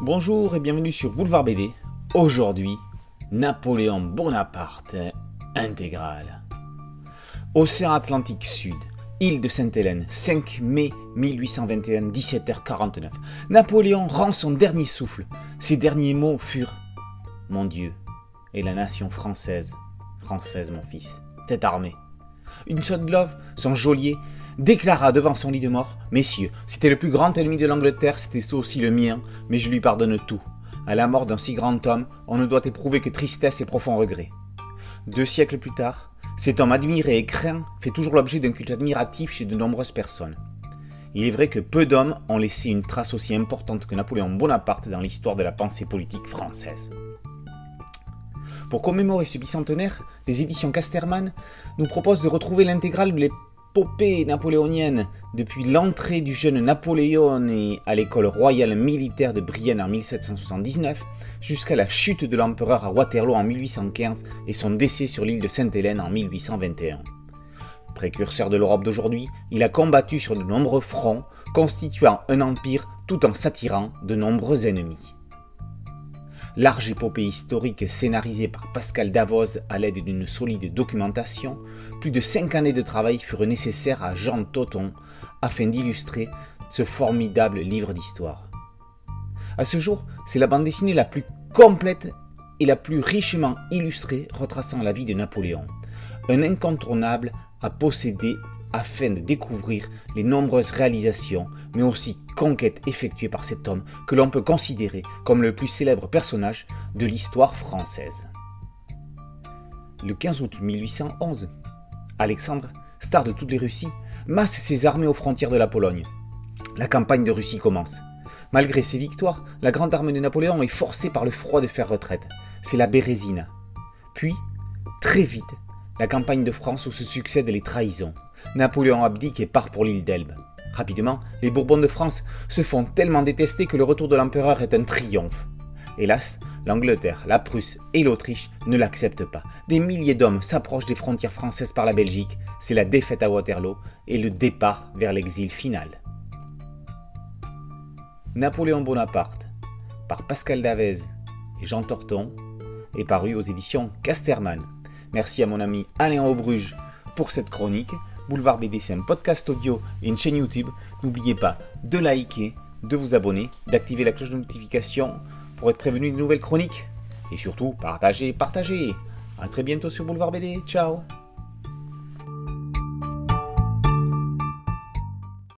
Bonjour et bienvenue sur Boulevard BD. Aujourd'hui, Napoléon Bonaparte intégral. Océan Atlantique Sud, île de Sainte-Hélène, 5 mai 1821, 17h49. Napoléon rend son dernier souffle. Ses derniers mots furent Mon Dieu et la nation française, française mon fils, tête armée. Une love, son geôlier, déclara devant son lit de mort Messieurs, c'était le plus grand ennemi de l'Angleterre, c'était aussi le mien, mais je lui pardonne tout. À la mort d'un si grand homme, on ne doit éprouver que tristesse et profond regret. Deux siècles plus tard, cet homme admiré et craint fait toujours l'objet d'un culte admiratif chez de nombreuses personnes. Il est vrai que peu d'hommes ont laissé une trace aussi importante que Napoléon Bonaparte dans l'histoire de la pensée politique française. Pour commémorer ce bicentenaire, les éditions Casterman nous proposent de retrouver l'intégrale de l'épopée napoléonienne depuis l'entrée du jeune Napoléon à l'école royale militaire de Brienne en 1779 jusqu'à la chute de l'empereur à Waterloo en 1815 et son décès sur l'île de Sainte-Hélène en 1821. Précurseur de l'Europe d'aujourd'hui, il a combattu sur de nombreux fronts, constituant un empire tout en s'attirant de nombreux ennemis large épopée historique scénarisée par Pascal Davoz à l'aide d'une solide documentation, plus de cinq années de travail furent nécessaires à Jean Toton afin d'illustrer ce formidable livre d'histoire. À ce jour, c'est la bande dessinée la plus complète et la plus richement illustrée retraçant la vie de Napoléon, un incontournable à posséder afin de découvrir les nombreuses réalisations, mais aussi conquêtes effectuées par cet homme que l'on peut considérer comme le plus célèbre personnage de l'histoire française. Le 15 août 1811, Alexandre, star de toutes les Russies, masse ses armées aux frontières de la Pologne. La campagne de Russie commence. Malgré ses victoires, la grande armée de Napoléon est forcée par le froid de faire retraite. C'est la Bérésina. Puis, très vite, la campagne de France où se succèdent les trahisons. Napoléon abdique et part pour l'île d'Elbe. Rapidement, les Bourbons de France se font tellement détester que le retour de l'empereur est un triomphe. Hélas, l'Angleterre, la Prusse et l'Autriche ne l'acceptent pas. Des milliers d'hommes s'approchent des frontières françaises par la Belgique. C'est la défaite à Waterloo et le départ vers l'exil final. Napoléon Bonaparte, par Pascal Davez et Jean Torton, est paru aux éditions Casterman. Merci à mon ami Alain Aubruge pour cette chronique. Boulevard BD, c'est un podcast audio et une chaîne YouTube. N'oubliez pas de liker, de vous abonner, d'activer la cloche de notification pour être prévenu de nouvelles chroniques. Et surtout, partagez, partagez. A très bientôt sur Boulevard BD. Ciao